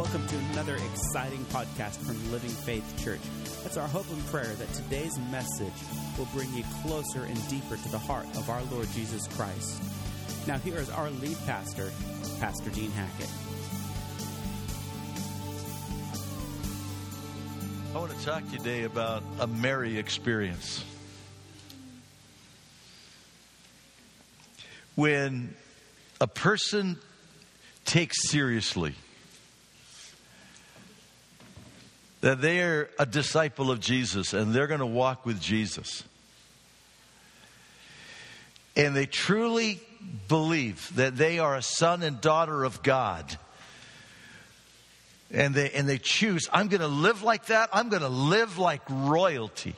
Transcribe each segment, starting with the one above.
Welcome to another exciting podcast from Living Faith Church. It's our hope and prayer that today's message will bring you closer and deeper to the heart of our Lord Jesus Christ. Now, here is our lead pastor, Pastor Dean Hackett. I want to talk today about a Mary experience. When a person takes seriously that they're a disciple of Jesus and they're going to walk with Jesus. And they truly believe that they are a son and daughter of God. And they, and they choose, I'm going to live like that. I'm going to live like royalty.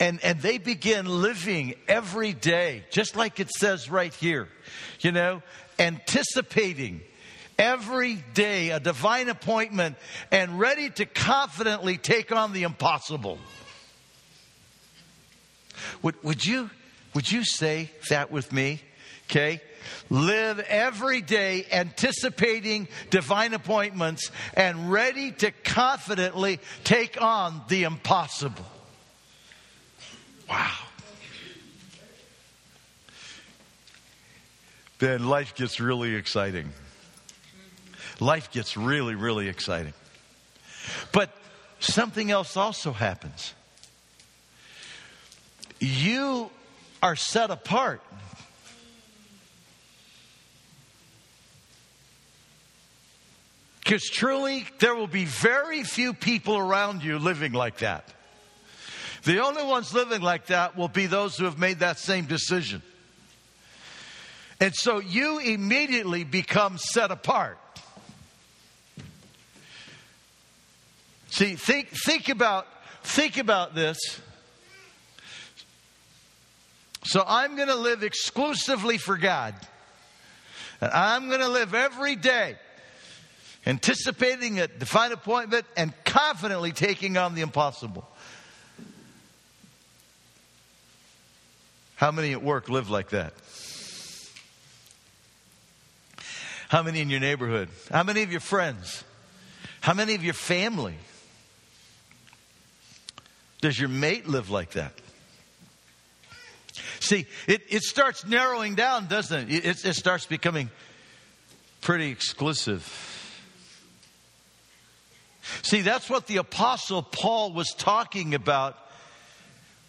And, and they begin living every day, just like it says right here, you know, anticipating every day a divine appointment and ready to confidently take on the impossible. Would, would, you, would you say that with me? Okay? Live every day anticipating divine appointments and ready to confidently take on the impossible. Wow. Then life gets really exciting life gets really, really exciting. But something else also happens. You are set apart. Because truly, there will be very few people around you living like that. The only ones living like that will be those who have made that same decision. And so you immediately become set apart. See, think, think about, think about this. So I'm going to live exclusively for God. And I'm going to live every day anticipating a divine appointment and confidently taking on the impossible. How many at work live like that? How many in your neighborhood? How many of your friends? How many of your family? Does your mate live like that? See, it, it starts narrowing down, doesn't it? it? It starts becoming pretty exclusive. See, that's what the Apostle Paul was talking about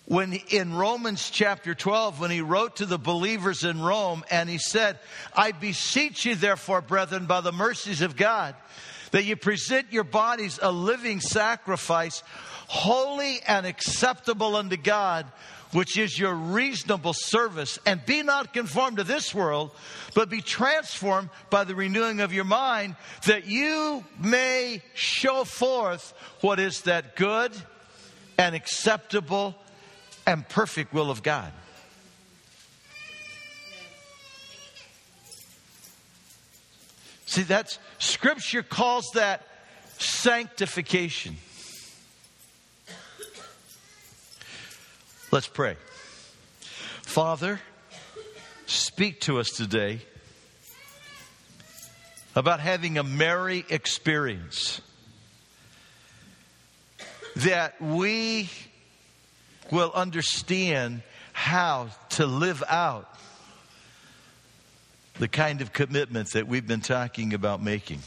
when in Romans chapter 12, when he wrote to the believers in Rome, and he said, I beseech you, therefore, brethren, by the mercies of God, that you present your bodies a living sacrifice holy and acceptable unto God, which is your reasonable service. And be not conformed to this world, but be transformed by the renewing of your mind, that you may show forth what is that good and acceptable and perfect will of God. See, that's scripture calls that sanctification. Let's pray. Father, speak to us today about having a Mary experience. That we will understand how to live out the kind of commitment that we've been talking about making.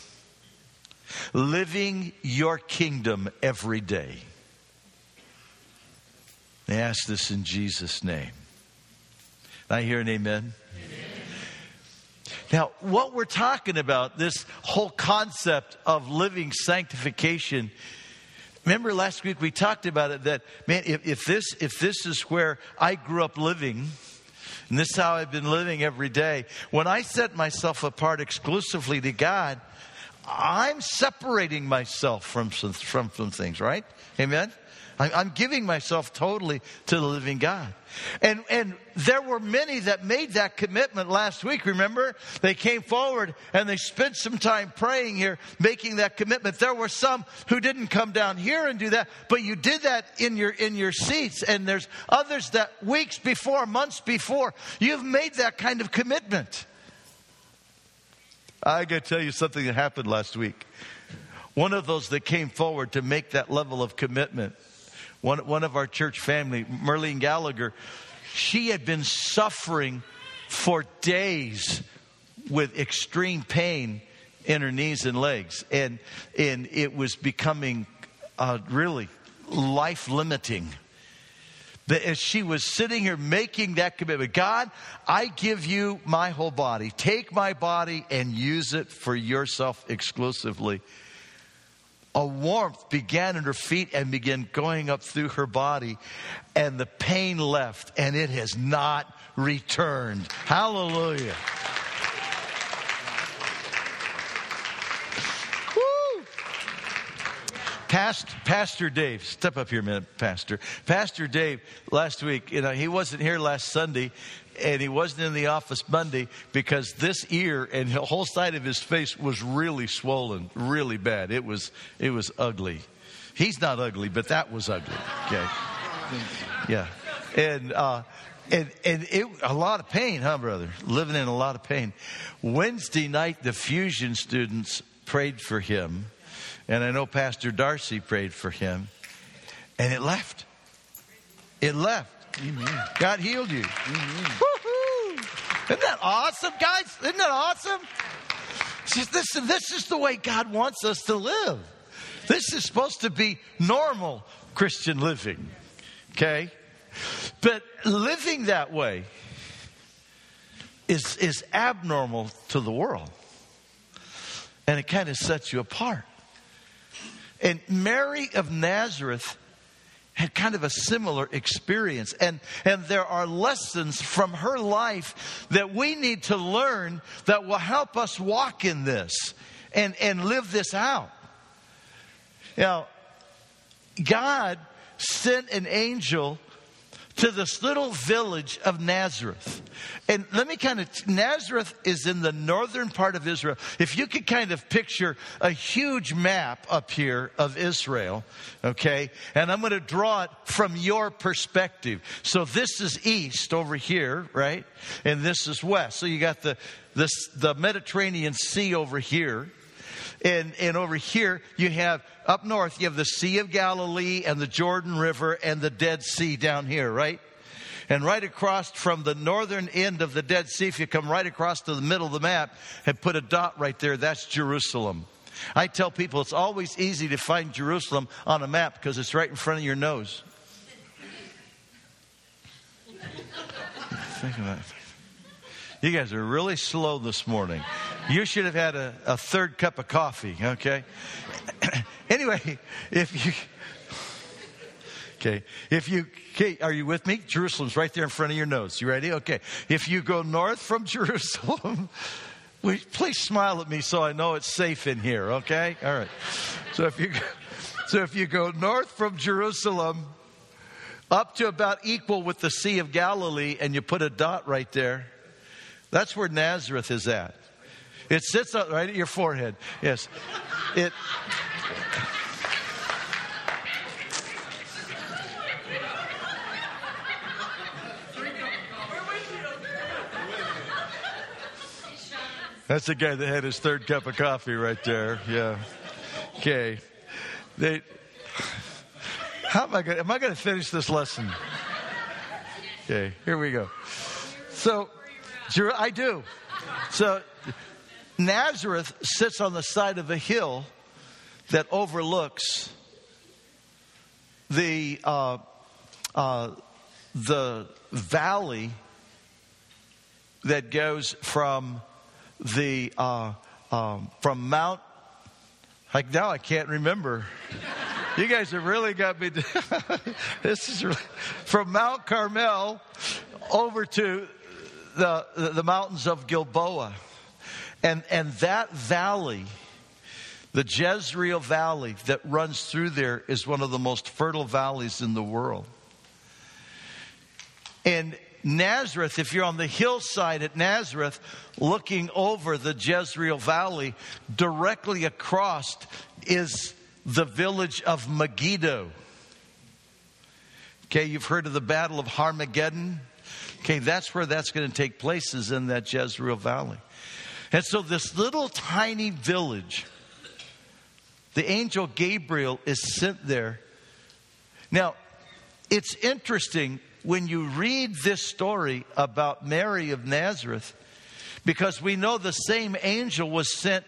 Living your kingdom every day. I ask this in Jesus' name. I hear an amen. amen. Now, what we're talking about, this whole concept of living sanctification, remember last week we talked about it that, man, if, if, this, if this is where I grew up living, and this is how I've been living every day, when I set myself apart exclusively to God, I'm separating myself from some, from some things, right? Amen? I'm giving myself totally to the living God. And, and there were many that made that commitment last week. Remember? They came forward and they spent some time praying here, making that commitment. There were some who didn't come down here and do that, but you did that in your, in your seats. And there's others that weeks before, months before, you've made that kind of commitment. I got to tell you something that happened last week. One of those that came forward to make that level of commitment, one, one of our church family, Merlene Gallagher, she had been suffering for days with extreme pain in her knees and legs. And, and it was becoming uh, really life limiting. That as she was sitting here making that commitment, God, I give you my whole body. Take my body and use it for yourself exclusively. A warmth began in her feet and began going up through her body, and the pain left, and it has not returned. Hallelujah. Past, Pastor Dave, step up here a minute, Pastor. Pastor Dave, last week, you know, he wasn't here last Sunday and he wasn't in the office Monday because this ear and the whole side of his face was really swollen, really bad. It was, it was ugly. He's not ugly, but that was ugly. Okay. Yeah. And, uh, and, and it, a lot of pain, huh, brother? Living in a lot of pain. Wednesday night, the fusion students prayed for him and I know Pastor Darcy prayed for him. And it left. It left. Amen. God healed you. Isn't that awesome, guys? Isn't that awesome? Listen, this is the way God wants us to live. This is supposed to be normal Christian living. Okay? But living that way is, is abnormal to the world. And it kind of sets you apart. And Mary of Nazareth had kind of a similar experience. And, and there are lessons from her life that we need to learn that will help us walk in this and, and live this out. Now, God sent an angel to this little village of Nazareth. And let me kind of, Nazareth is in the northern part of Israel. If you could kind of picture a huge map up here of Israel, okay, and I'm going to draw it from your perspective. So this is east over here, right? And this is west. So you got the, this, the Mediterranean Sea over here. And, and over here, you have up north, you have the Sea of Galilee and the Jordan River and the Dead Sea down here, right? And right across from the northern end of the Dead Sea, if you come right across to the middle of the map and put a dot right there, that's Jerusalem. I tell people it's always easy to find Jerusalem on a map because it's right in front of your nose. Think about it. You guys are really slow this morning. You should have had a, a third cup of coffee, okay? anyway, if you. Okay. If you, okay, are you with me? Jerusalem's right there in front of your nose. You ready? Okay. If you go north from Jerusalem, please smile at me so I know it's safe in here, okay? All right. So if you, so if you go north from Jerusalem up to about equal with the Sea of Galilee and you put a dot right there, that's where Nazareth is at. It sits up right at your forehead. Yes. It. That's the guy that had his third cup of coffee right there. Yeah. Okay. They. How am I going? Am I going to finish this lesson? Okay. Here we go. So, I do. So Nazareth sits on the side of a hill that overlooks the uh, uh, the valley that goes from the uh, um, from Mount. Like now, I can't remember. You guys have really got me. this is really, from Mount Carmel over to the, the mountains of Gilboa. And, and that valley, the Jezreel Valley that runs through there, is one of the most fertile valleys in the world. And Nazareth, if you're on the hillside at Nazareth, looking over the Jezreel Valley, directly across is the village of Megiddo. Okay, you've heard of the Battle of Armageddon? Okay, that's where that's going to take place, is in that Jezreel Valley. And so, this little tiny village, the angel Gabriel is sent there. Now, it's interesting when you read this story about Mary of Nazareth, because we know the same angel was sent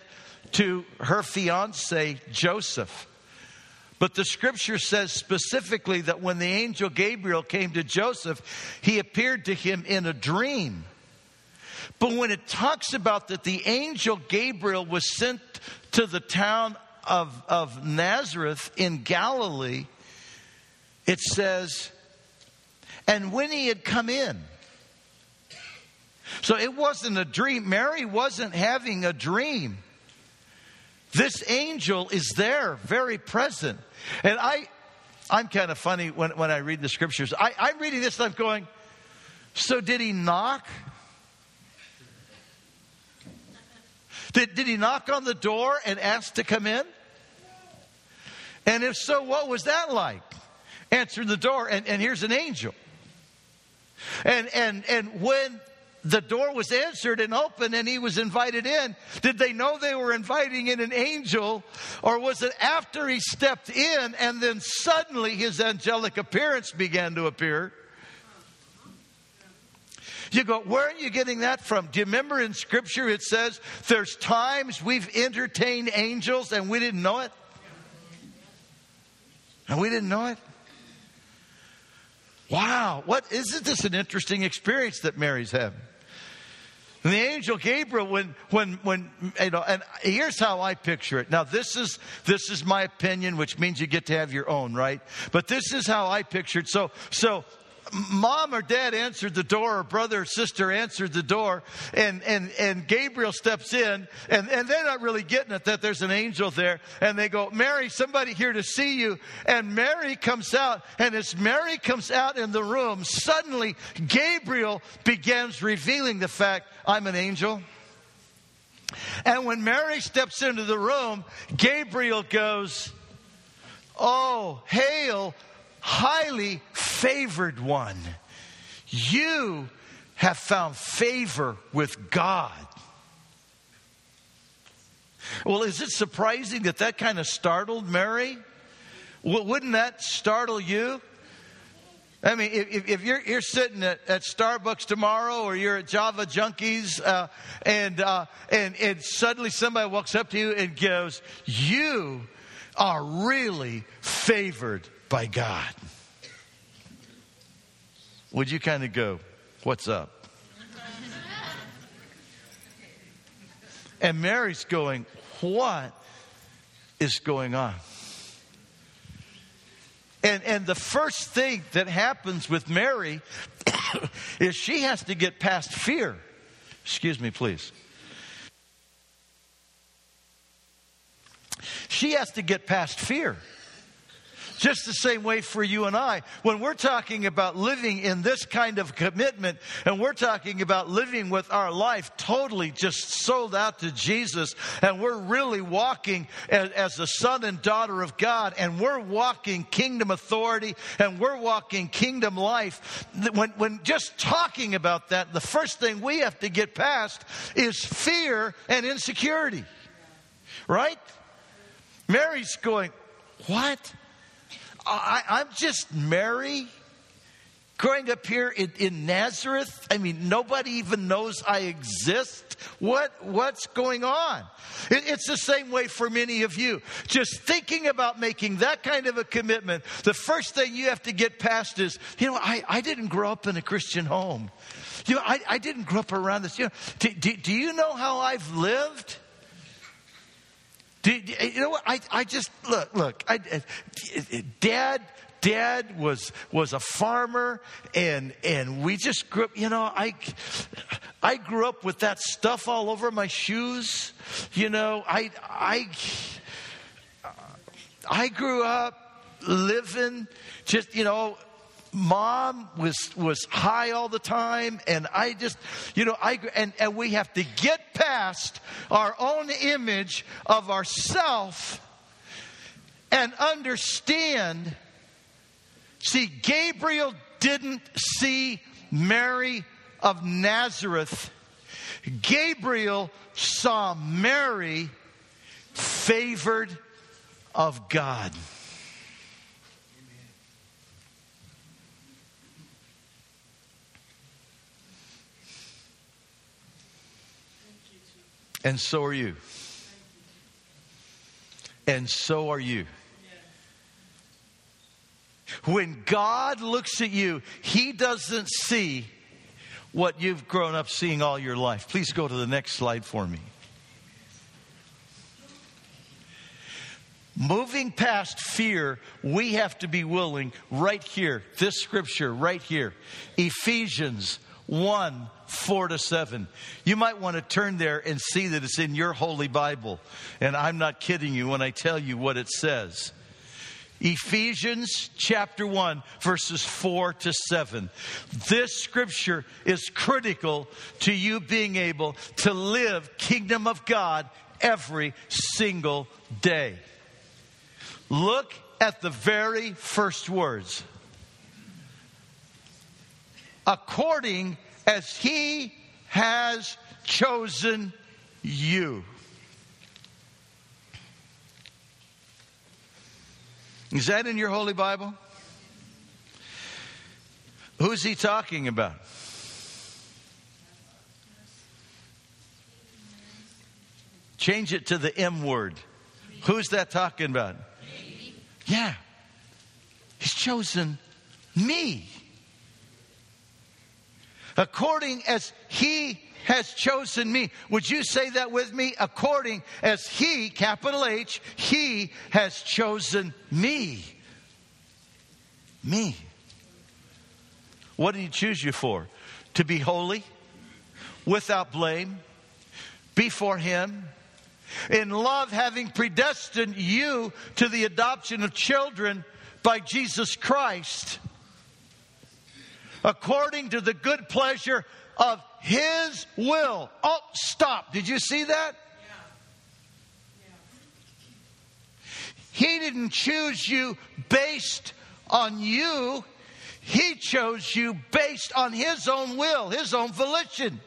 to her fiance Joseph. But the scripture says specifically that when the angel Gabriel came to Joseph, he appeared to him in a dream. But when it talks about that the angel Gabriel was sent to the town of, of Nazareth in Galilee, it says, and when he had come in, so it wasn't a dream. Mary wasn't having a dream. This angel is there, very present. And I, I'm kind of funny when, when I read the scriptures. I, I'm reading this and I'm going, so did he knock? Did, did he knock on the door and ask to come in? And if so, what was that like? Answered the door, and, and here's an angel. And, and, and when the door was answered and opened and he was invited in, did they know they were inviting in an angel? Or was it after he stepped in and then suddenly his angelic appearance began to appear? You go, where are you getting that from? Do you remember in Scripture it says there's times we've entertained angels and we didn't know it? And we didn't know it? Wow, what isn't this an interesting experience that Mary's having? And the angel Gabriel, when, when, when, you know, and here's how I picture it. Now, this is, this is my opinion, which means you get to have your own, right? But this is how I picture it. So, so mom or dad answered the door, or brother or sister answered the door, and, and, and Gabriel steps in, and, and they're not really getting it that there's an angel there. And they go, Mary, somebody here to see you. And Mary comes out, and as Mary comes out in the room, suddenly Gabriel begins revealing the fact, I'm an angel. And when Mary steps into the room, Gabriel goes, Oh, hail, highly favored one. You have found favor with God. Well, is it surprising that that kind of startled Mary? Well, wouldn't that startle you? I mean, if, if you're, you're sitting at, at, Starbucks tomorrow or you're at Java Junkies uh, and, uh, and, and suddenly somebody walks up to you and goes, You are really favored by God. Would you kind of go, What's up? And Mary's going, What is going on? And, and the first thing that happens with Mary is she has to get past fear. Excuse me, please. She has to get past fear. Just the same way for you and I. When we're talking about living in this kind of commitment and we're talking about living with our life totally just sold out to Jesus and we're really walking as, as the son and daughter of God and we're walking kingdom authority and we're walking kingdom life, when, when just talking about that, the first thing we have to get past is fear and insecurity. Right? Mary's going, What? I, I'm just Mary growing up here in, in, Nazareth. I mean, nobody even knows I exist. What, what's going on? It, it's the same way for many of you. Just thinking about making that kind of a commitment, the first thing you have to get past is, you know, I, I didn't grow up in a Christian home. You know, I, I didn't grow up around this. You know, do, do, do you know how I've lived? Do, you know what? I, I just look, look. I, uh, Dad, Dad was was a farmer, and and we just grew up. You know, I I grew up with that stuff all over my shoes. You know, I I I grew up living just you know mom was was high all the time and i just you know i and, and we have to get past our own image of ourself and understand see gabriel didn't see mary of nazareth Gabriel saw Mary favored of God. And so are you. And so are you. When God looks at you, He doesn't see what you've grown up seeing all your life. Please go to the next slide for me. Moving past fear, we have to be willing right here, this scripture right here, Ephesians 1 4 to 7. You might want to turn there and see that it's in your holy Bible. And I'm not kidding you when I tell you what it says. Ephesians chapter 1, verses 4 to 7. This scripture is critical to you being able to live kingdom of God every single day. Look at the very first words. According as he has chosen you. Is that in your Holy Bible? Who's he talking about? Change it to the M word. Who's that talking about? Yeah. He's chosen me. According as he has chosen me. Would you say that with me? According as He, capital H, He has chosen me. Me. What did He choose you for? To be holy, without blame, before Him, in love, having predestined you to the adoption of children by Jesus Christ, according to the good pleasure of his will. Oh, stop. Did you see that? He didn't choose you based on you. He chose you based on His own will, His own volition.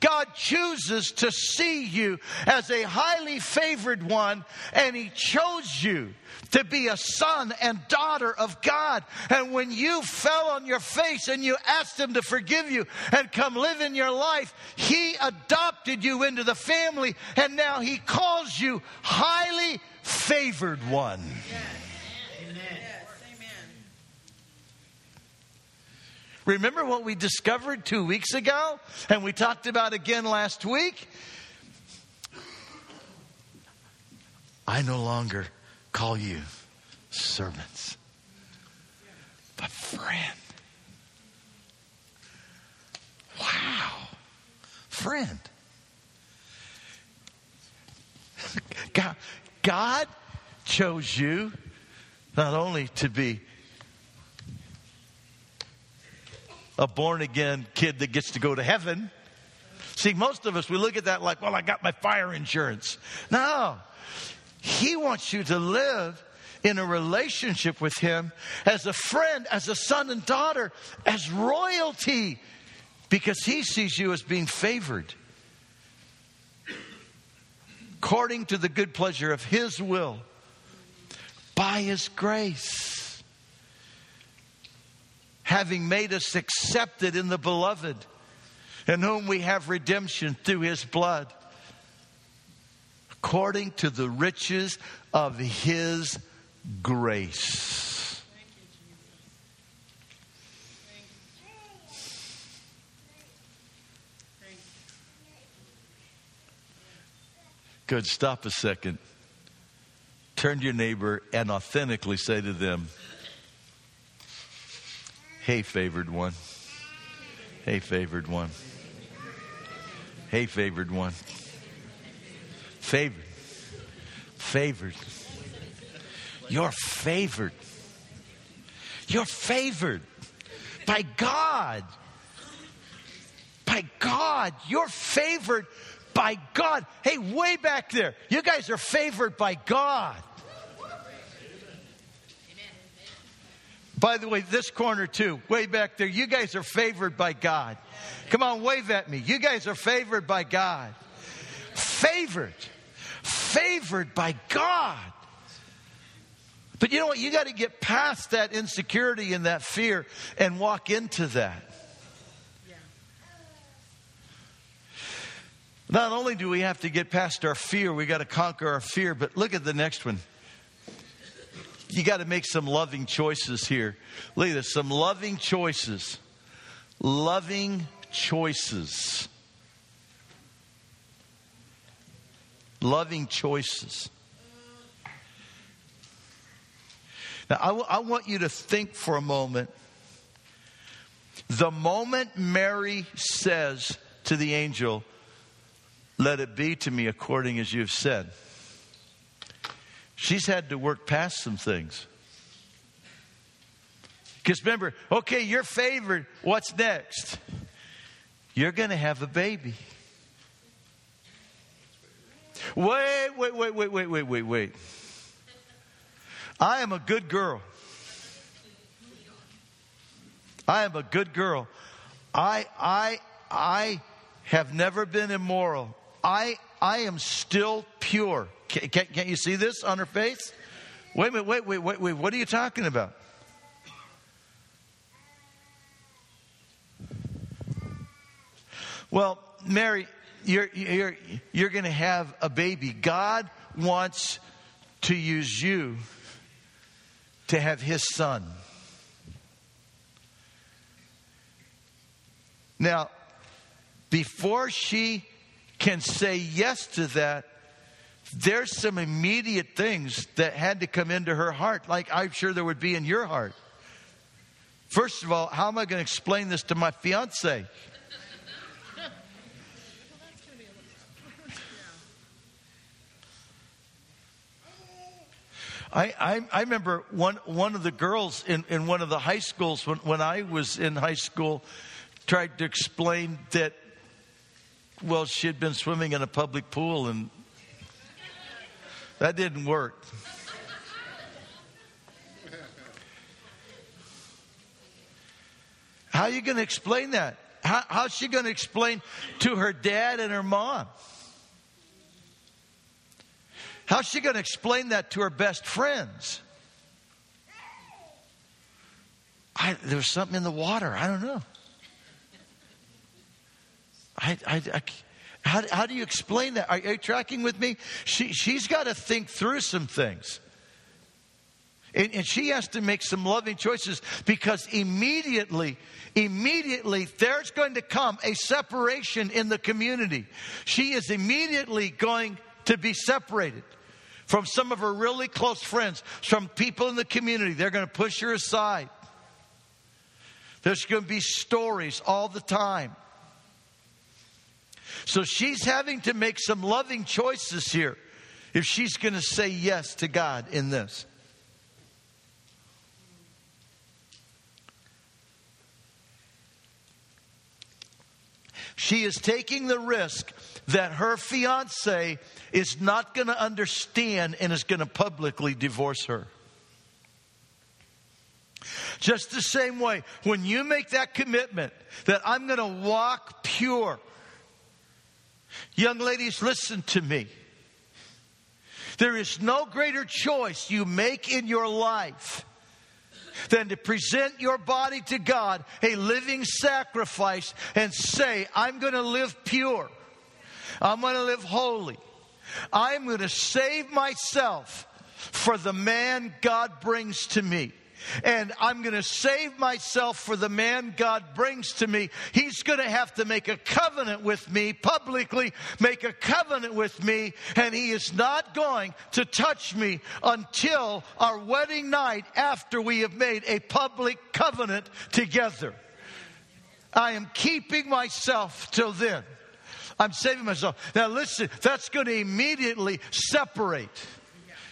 God chooses to see you as a highly favored one, and He chose you to be a son and daughter of God. And when you fell on your face and you asked Him to forgive you and come live in your life, He adopted you into the family, and now He calls you highly favored one. Remember what we discovered two weeks ago and we talked about again last week? I no longer call you servants, but friend. Wow. Friend. God, God chose you not only to be a born again kid that gets to go to heaven. See, most of us, we look at that like, well, I got my fire insurance. No. He wants you to live in a relationship with Him as a friend, as a son and daughter, as royalty, because He sees you as being favored according to the good pleasure of His will by His grace. Having made us accepted in the beloved, in whom we have redemption through his blood, according to the riches of his grace. Good. Stop a second. Turn to your neighbor and authentically say to them, Hey, favored one. Hey, favored one. Hey, favored one. Favored. Favored. You're favored. You're favored by God. By God. You're favored by God. Hey, way back there, you guys are favored by God. By the way, this corner too, way back there, you guys are favored by God. Come on, wave at me. You guys are favored by God. Favored. Favored by God. But you know what? You got to get past that insecurity and that fear and walk into that. Not only do we have to get past our fear, we got to conquer our fear, but look at the next one. You got to make some loving choices here. Look at this some loving choices. Loving choices. Loving choices. Now, I, w- I want you to think for a moment. The moment Mary says to the angel, Let it be to me according as you've said, she's had to work past some things. Because remember, okay, you're favored. What's next? You're going to have a baby. Wait, wait, wait, wait, wait, wait, wait, wait. I am a good girl. I am a good girl. I, I, I have never been immoral. I, I am still pure. Can, can, can't you see this on her face? Wait a minute, wait, wait, wait, wait. What are you talking about? Well, Mary, you're, you're, you're going to have a baby. God wants to use you to have his son. Now, before she can say yes to that, there's some immediate things that had to come into her heart, like I'm sure there would be in your heart. First of all, how am I going to explain this to my fiance? I, I, I, remember one, one of the girls in, in one of the high schools when, when I was in high school tried to explain that, well, she had been swimming in a public pool and that didn't work. How are you going to explain that? How, how's she going to explain to her dad and her mom? How's she going to explain that to her best friends? I, there was something in the water. I don't know. I, I, I how, how do you explain that? Are, are you tracking with me? She, she's got to think through some things. And, and, she has to make some loving choices because immediately, immediately, there's going to come a separation in the community. She is immediately going to be separated from some of her really close friends, from people in the community. They're going to push her aside. There's going to be stories all the time. So she's having to make some loving choices here if she's going to say yes to God in this. She is taking the risk that her fiance is not going to understand and is going to publicly divorce her. Just the same way, when you make that commitment that I'm going to walk pure, young ladies, listen to me. There is no greater choice you make in your life than to present your body to God, a living sacrifice, and say, I'm going to live pure. I'm going to live holy. I'm going to save myself for the man God brings to me. And I'm going to save myself for the man God brings to me. He's going to have to make a covenant with me, publicly make a covenant with me, and he is not going to touch me until our wedding night after we have made a public covenant together. I am keeping myself till then. I'm saving myself. Now, listen, that's going to immediately separate.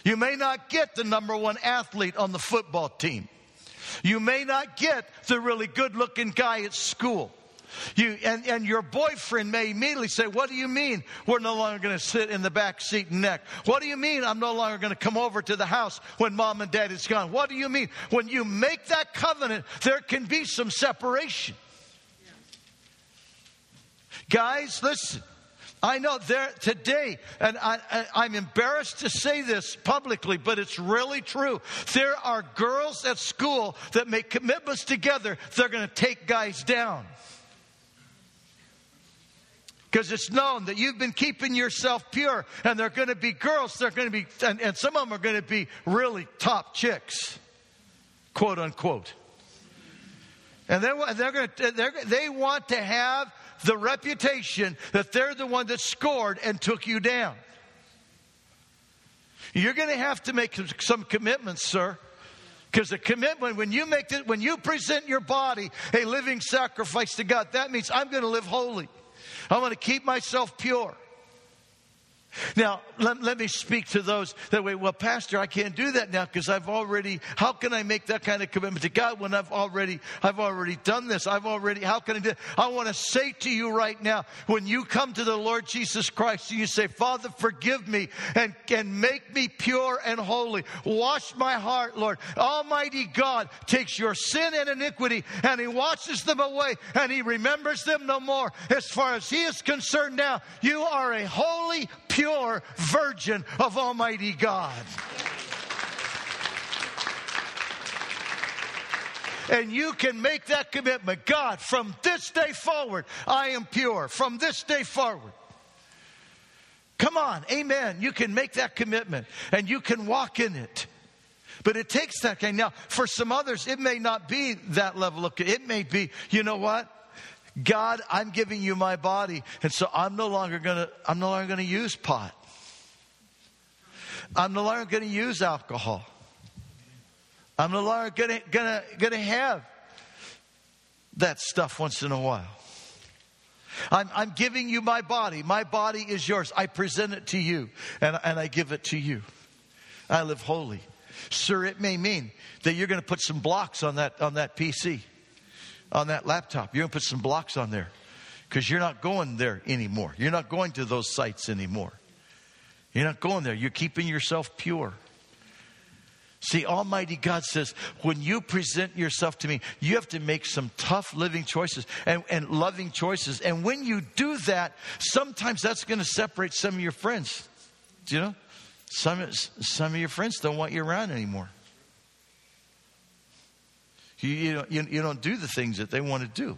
You may not get the number one athlete on the football team. You may not get the really good looking guy at school. You, and, and your boyfriend may immediately say, What do you mean we're no longer going to sit in the back seat and neck? What do you mean I'm no longer going to come over to the house when mom and dad is gone? What do you mean? When you make that covenant, there can be some separation. Guys, listen. I know there today, and I, am embarrassed to say this publicly, but it's really true. There are girls at school that make commitments together, they're going to take guys down. Because it's known that you've been keeping yourself pure, and they're going to be girls, they're going to be, and, and some of them are going to be really top chicks, quote unquote. And they're, they're going to, they're, they want to have the reputation that they're the one that scored and took you down. You're going to have to make some commitments, sir. Because the commitment, when you make it, when you present your body a living sacrifice to God, that means I'm going to live holy. I'm going to keep myself pure. Now, let, let me speak to those that way, well, Pastor, I can't do that now because I've already, how can I make that kind of commitment to God when I've already, I've already done this? I've already, how can I do I want to say to you right now, when you come to the Lord Jesus Christ and you say, Father, forgive me and, and make me pure and holy. Wash my heart, Lord. Almighty God takes your sin and iniquity and He washes them away and He remembers them no more. As far as He is concerned now, you are a holy, pure, virgin of Almighty God. And you can make that commitment. God, from this day forward, I am pure. From this day forward. Come on, amen. You can make that commitment and you can walk in it. But it takes that kind. Now, for some others, it may not be that level of, it may be, you know what? God, I'm giving you my body, and so I'm no longer gonna, I'm no longer gonna use pot. I'm no longer gonna use alcohol. I'm no longer gonna, gonna, gonna have that stuff once in a while. I'm, I'm giving you my body. My body is yours. I present it to you and, and I give it to you. I live holy. Sir, it may mean that you're going to put some blocks on that, on that PC on that laptop. You're going to put some blocks on there because you're not going there anymore. You're not going to those sites anymore. You're not going there. You're keeping yourself pure. See, Almighty God says, when you present yourself to me, you have to make some tough living choices and, and loving choices. And when you do that, sometimes that's going to separate some of your friends. Do you know? Some, some of your friends don't want you around anymore. You, you, you, you don't do the things that they want to do.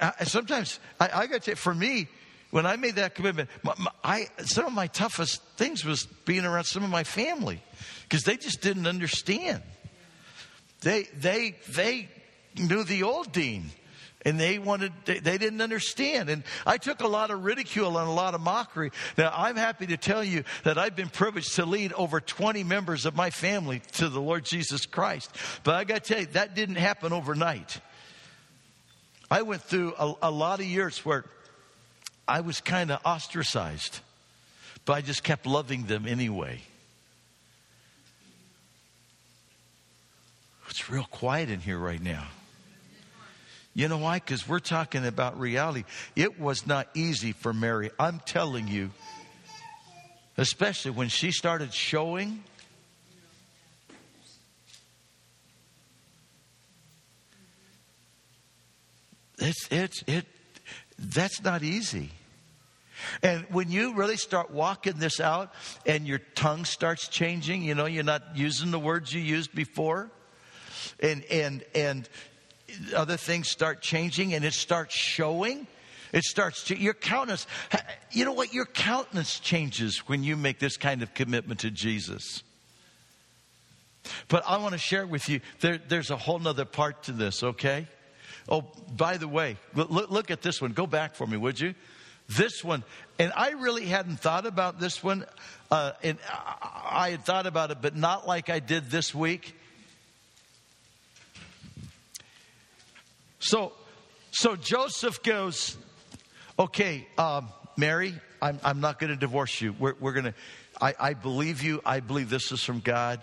I, sometimes, I, I got to for me, when I made that commitment, my, my, I, some of my toughest things was being around some of my family because they just didn't understand. They, they, they knew the old Dean and they wanted they, didn't understand. And i took a lot of ridicule and a lot of mockery. Now i'm happy to tell you that i've been privileged to lead over 20 members of my family to the lord jesus christ. But i got to tell you that didn't happen overnight. I went through a, a lot of years where i was kind of ostracized but i just kept loving them anyway. It's real quiet in here right now you know why? Because we're talking about reality. It was not easy for Mary. I'm telling you, especially when she started showing. It's, it's, it, that's not easy. And when you really start walking this out and your tongue starts changing, you know, you're not using the words you used before. And, and, and other things start changing and it starts showing. It starts to, your countenance, you know what? Your countenance changes when you make this kind of commitment to Jesus. But I want to share with you, there, there's a whole nother part to this, okay? Oh, by the way, look, look at this one. Go back for me, would you? This one, and I really hadn't thought about this one, uh, and I had thought about it, but not like I did this week. So, so Joseph goes, okay, um, Mary, I'm, I'm not going to divorce you. We're, we're going to, I believe you. I believe this is from God.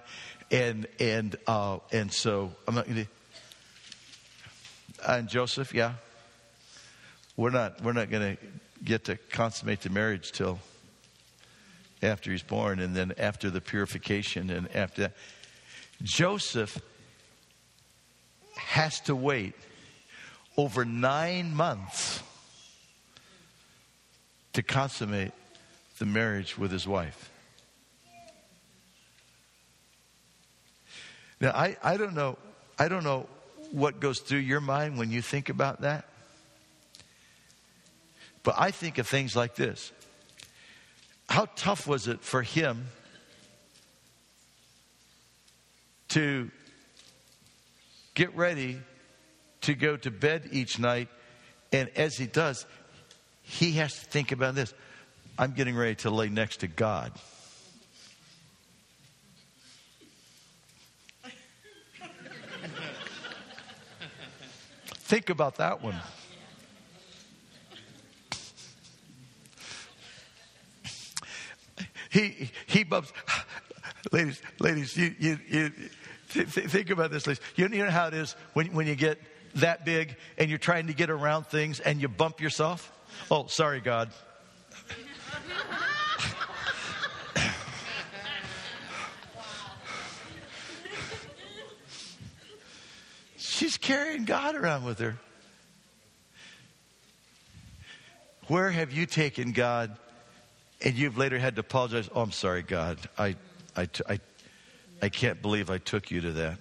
And, and, uh, and so I'm not going to, And Joseph, yeah. We're not, we're not going to get to consummate the marriage till after he's born and then after the purification and after that. Joseph has to wait over nine months to consummate the marriage with his wife. Now, I, I don't know, I don't know what goes through your mind when you think about that. But I think of things like this. How tough was it for him to get ready to go to bed each night? And as he does, he has to think about this I'm getting ready to lay next to God. Think about that one. He he bumps. Ladies, ladies, you you, you th- think about this, ladies. You, you know how it is when when you get that big and you're trying to get around things and you bump yourself. Oh, sorry, God. She's carrying God around with her. Where have you taken God and you've later had to apologize? Oh, I'm sorry, God. I, I, I, I can't believe I took you to that.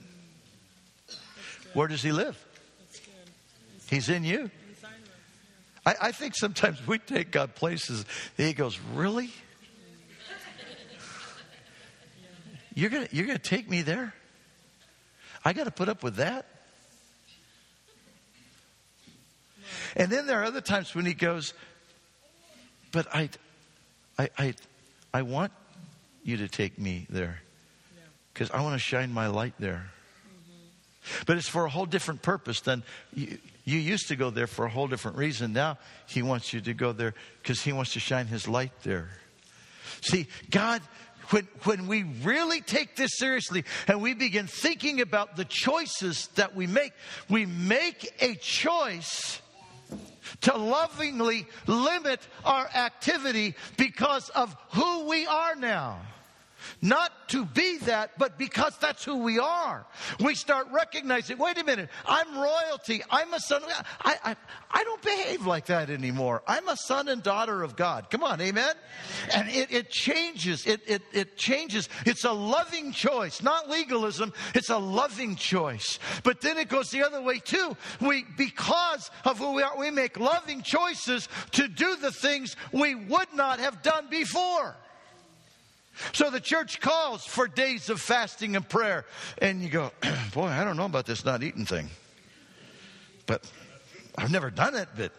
Where does He live? He's in you. I, I think sometimes we take God places, He goes, Really? You're going you're to take me there? I got to put up with that? And then there are other times when he goes, But I, I, I, I want you to take me there because I want to shine my light there. But it's for a whole different purpose than you, you used to go there for a whole different reason. Now he wants you to go there because he wants to shine his light there. See, God when, when we really take this seriously and we begin thinking about the choices that we make, we make a choice to lovingly limit our activity because of who we are now. Not to be that, but because that's who we are. We start recognizing, wait a minute, I'm royalty. I'm a son. I, I, I don't behave like that anymore. I'm a son and daughter of God. Come on, amen? And it, it changes. It, it, it changes. It's a loving choice, not legalism. It's a loving choice. But then it goes the other way too. We, because of who we are, we make loving choices to do the things we would not have done before. So the church calls for days of fasting and prayer. And you go, boy, I don't know about this not eating thing. But I've never done it, but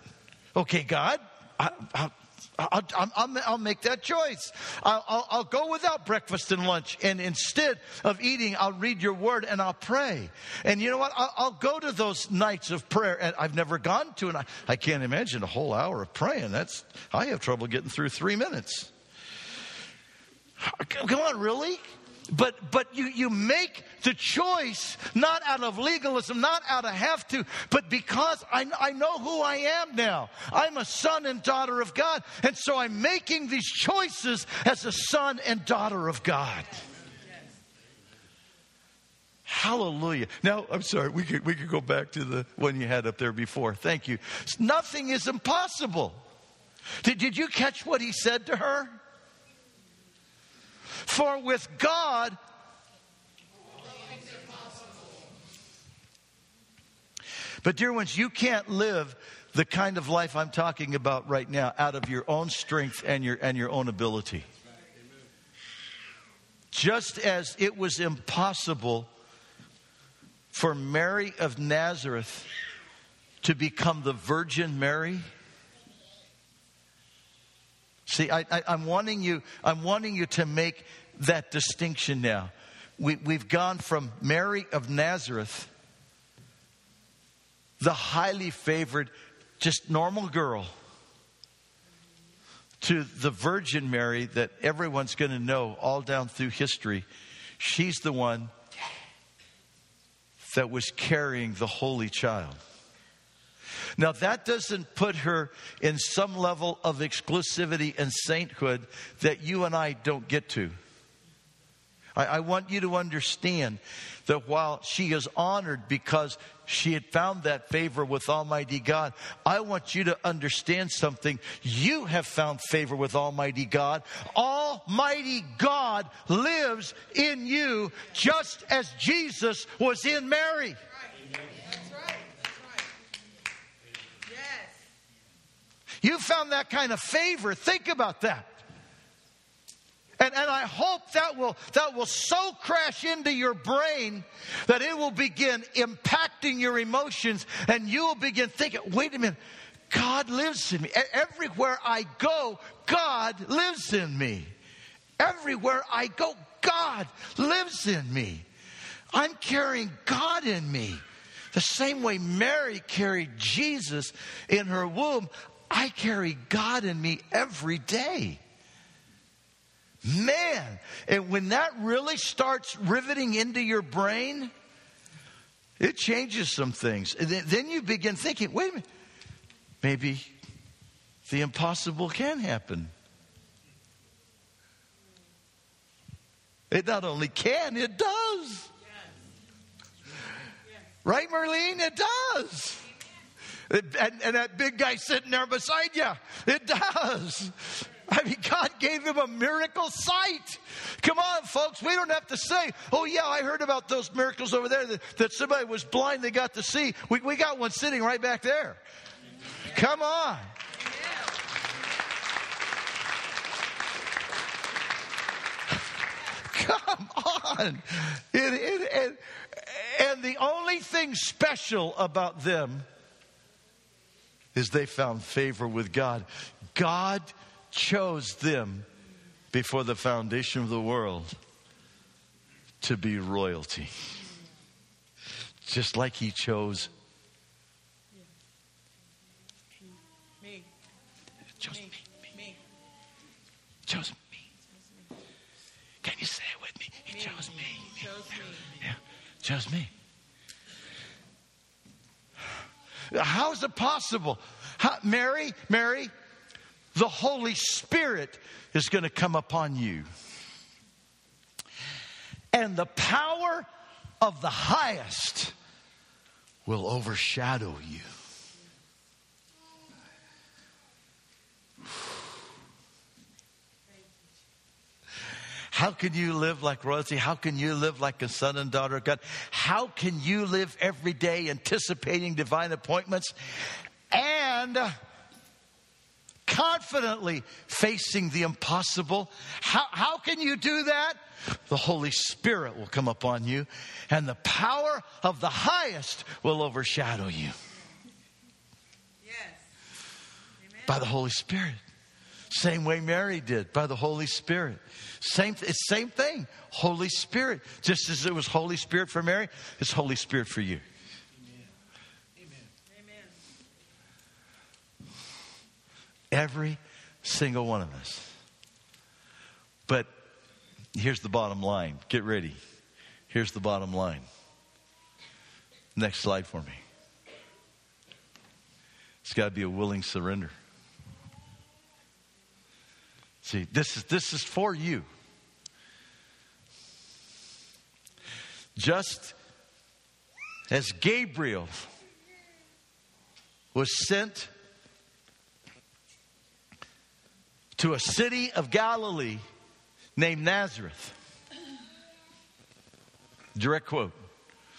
okay, God, I, I, I'll, I'll, I'll, make that choice. I'll, I'll, go without breakfast and lunch. And instead of eating, I'll read your word and I'll pray. And you know what? I'll, go to those nights of prayer. And I've never gone to, and I, I can't imagine a whole hour of praying. That's, I have trouble getting through three minutes. Come on, really? But, but you, you make the choice not out of legalism, not out of have to, but because I, I know who I am now. I'm a son and daughter of God. And so I'm making these choices as a son and daughter of God. Hallelujah. Now, I'm sorry, we could, we could go back to the one you had up there before. Thank you. Nothing is impossible. Did, did you catch what he said to her? For with God, But, dear ones, you can't live the kind of life I'm talking about right now out of your own strength and your, and your own ability. Just as it was impossible for Mary of Nazareth to become the Virgin Mary See, I, am wanting you, I'm wanting you to make that distinction now. We, we've gone from Mary of Nazareth, the highly favored, just normal girl, to the Virgin Mary that everyone's going to know all down through history. She's the one that was carrying the Holy Child. Now, that doesn't put her in some level of exclusivity and sainthood that you and I don't get to. I, I, want you to understand that while she is honored because she had found that favor with Almighty God, I want you to understand something. You have found favor with Almighty God. Almighty God lives in you just as Jesus was in Mary. You found that kind of favor. Think about that. And, and I hope that will, that will so crash into your brain that it will begin impacting your emotions and you will begin thinking, wait a minute, God lives in me. Everywhere I go, God lives in me. Everywhere I go, God lives in me. I'm carrying God in me. The same way Mary carried Jesus in her womb, I carry God in me every day. Man, and when that really starts riveting into your brain, it changes some things. And then you begin thinking, wait a minute, maybe the impossible can happen. It not only can, it does. Right, Marlene? It does. And, and, that big guy sitting there beside you, it does. I mean, God gave him a miracle sight. Come on, folks. We don't have to say, oh, yeah, I heard about those miracles over there that, that somebody was blind, they got to see. We, we got one sitting right back there. Come on. Come on. It, it, it, and the only thing special about them is they found favor with God. God chose them before the foundation of the world to be royalty. Just like he chose me. Chose me. me. Chose me. Can you say it with me? He chose me. Chose me. Yeah. Chose me. How is it possible? How, Mary, Mary, the Holy Spirit is going to come upon you. And the power of the highest will overshadow you. How can you live like royalty? How can you live like a son and daughter of God? How can you live every day anticipating divine appointments and confidently facing the impossible. How, how can you do that? The Holy Spirit will come upon you, and the power of the highest will overshadow you. Yes. By the Holy Spirit. Same way Mary did, by the Holy Spirit. Same, same thing. Holy Spirit. Just as it was Holy Spirit for Mary, it's Holy Spirit for you. Every single one of us. But here's the bottom line. Get ready. Here's the bottom line. Next slide for me. It's got to be a willing surrender. See, this is this is for you. Just as Gabriel was sent to a city of Galilee named Nazareth. Direct quote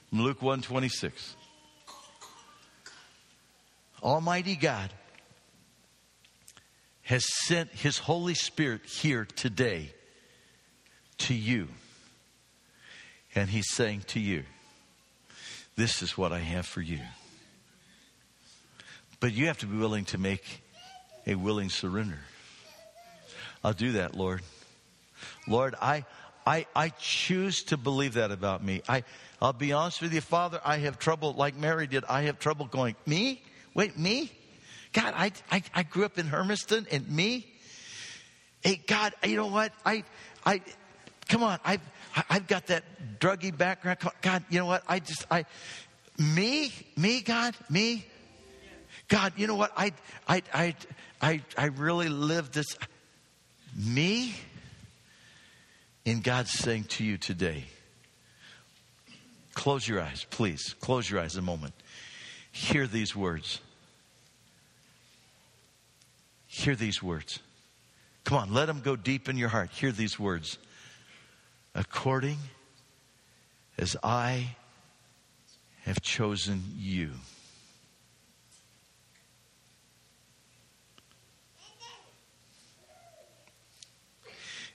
from Luke 126. Almighty God has sent his Holy Spirit here today to you. And he's saying to you, This is what I have for you. But you have to be willing to make a willing surrender. I'll do that, Lord. Lord, I, I, I choose to believe that about me. I, I'll be honest with you, Father, I have trouble, like Mary did, I have trouble going, me? Wait, me? God, I, I, I grew up in Hermiston and me? Hey, God, you know what? I, I, come on, I've, I've got that druggy background. God, you know what? I just, I, me? Me, God? Me? God, you know what? I, I, I, I, I really live this. Me? And God's saying to you today, close your eyes, please. Close your eyes a moment. Hear these words. Hear these words. Come on, let them go deep in your heart. Hear these words. According as I have chosen you.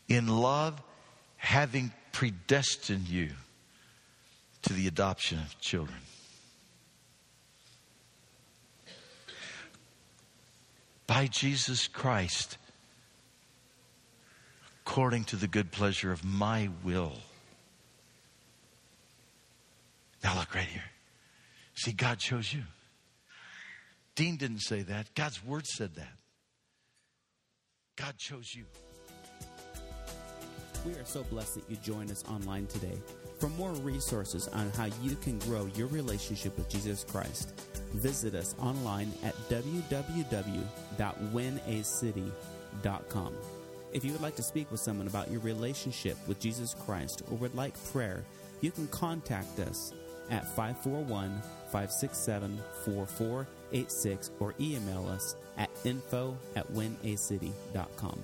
In love, having predestined you to the adoption of children. By Jesus Christ, according to the good pleasure of my will. Now, look right here. See, God chose you. Dean didn't say that, God's word said that. God chose you. We are so blessed that you joined us online today. For more resources on how you can grow your relationship with Jesus Christ, visit us online at www.winacity.com. If you would like to speak with someone about your relationship with Jesus Christ or would like prayer, you can contact us at 541 567 4486 or email us at info at winacity.com.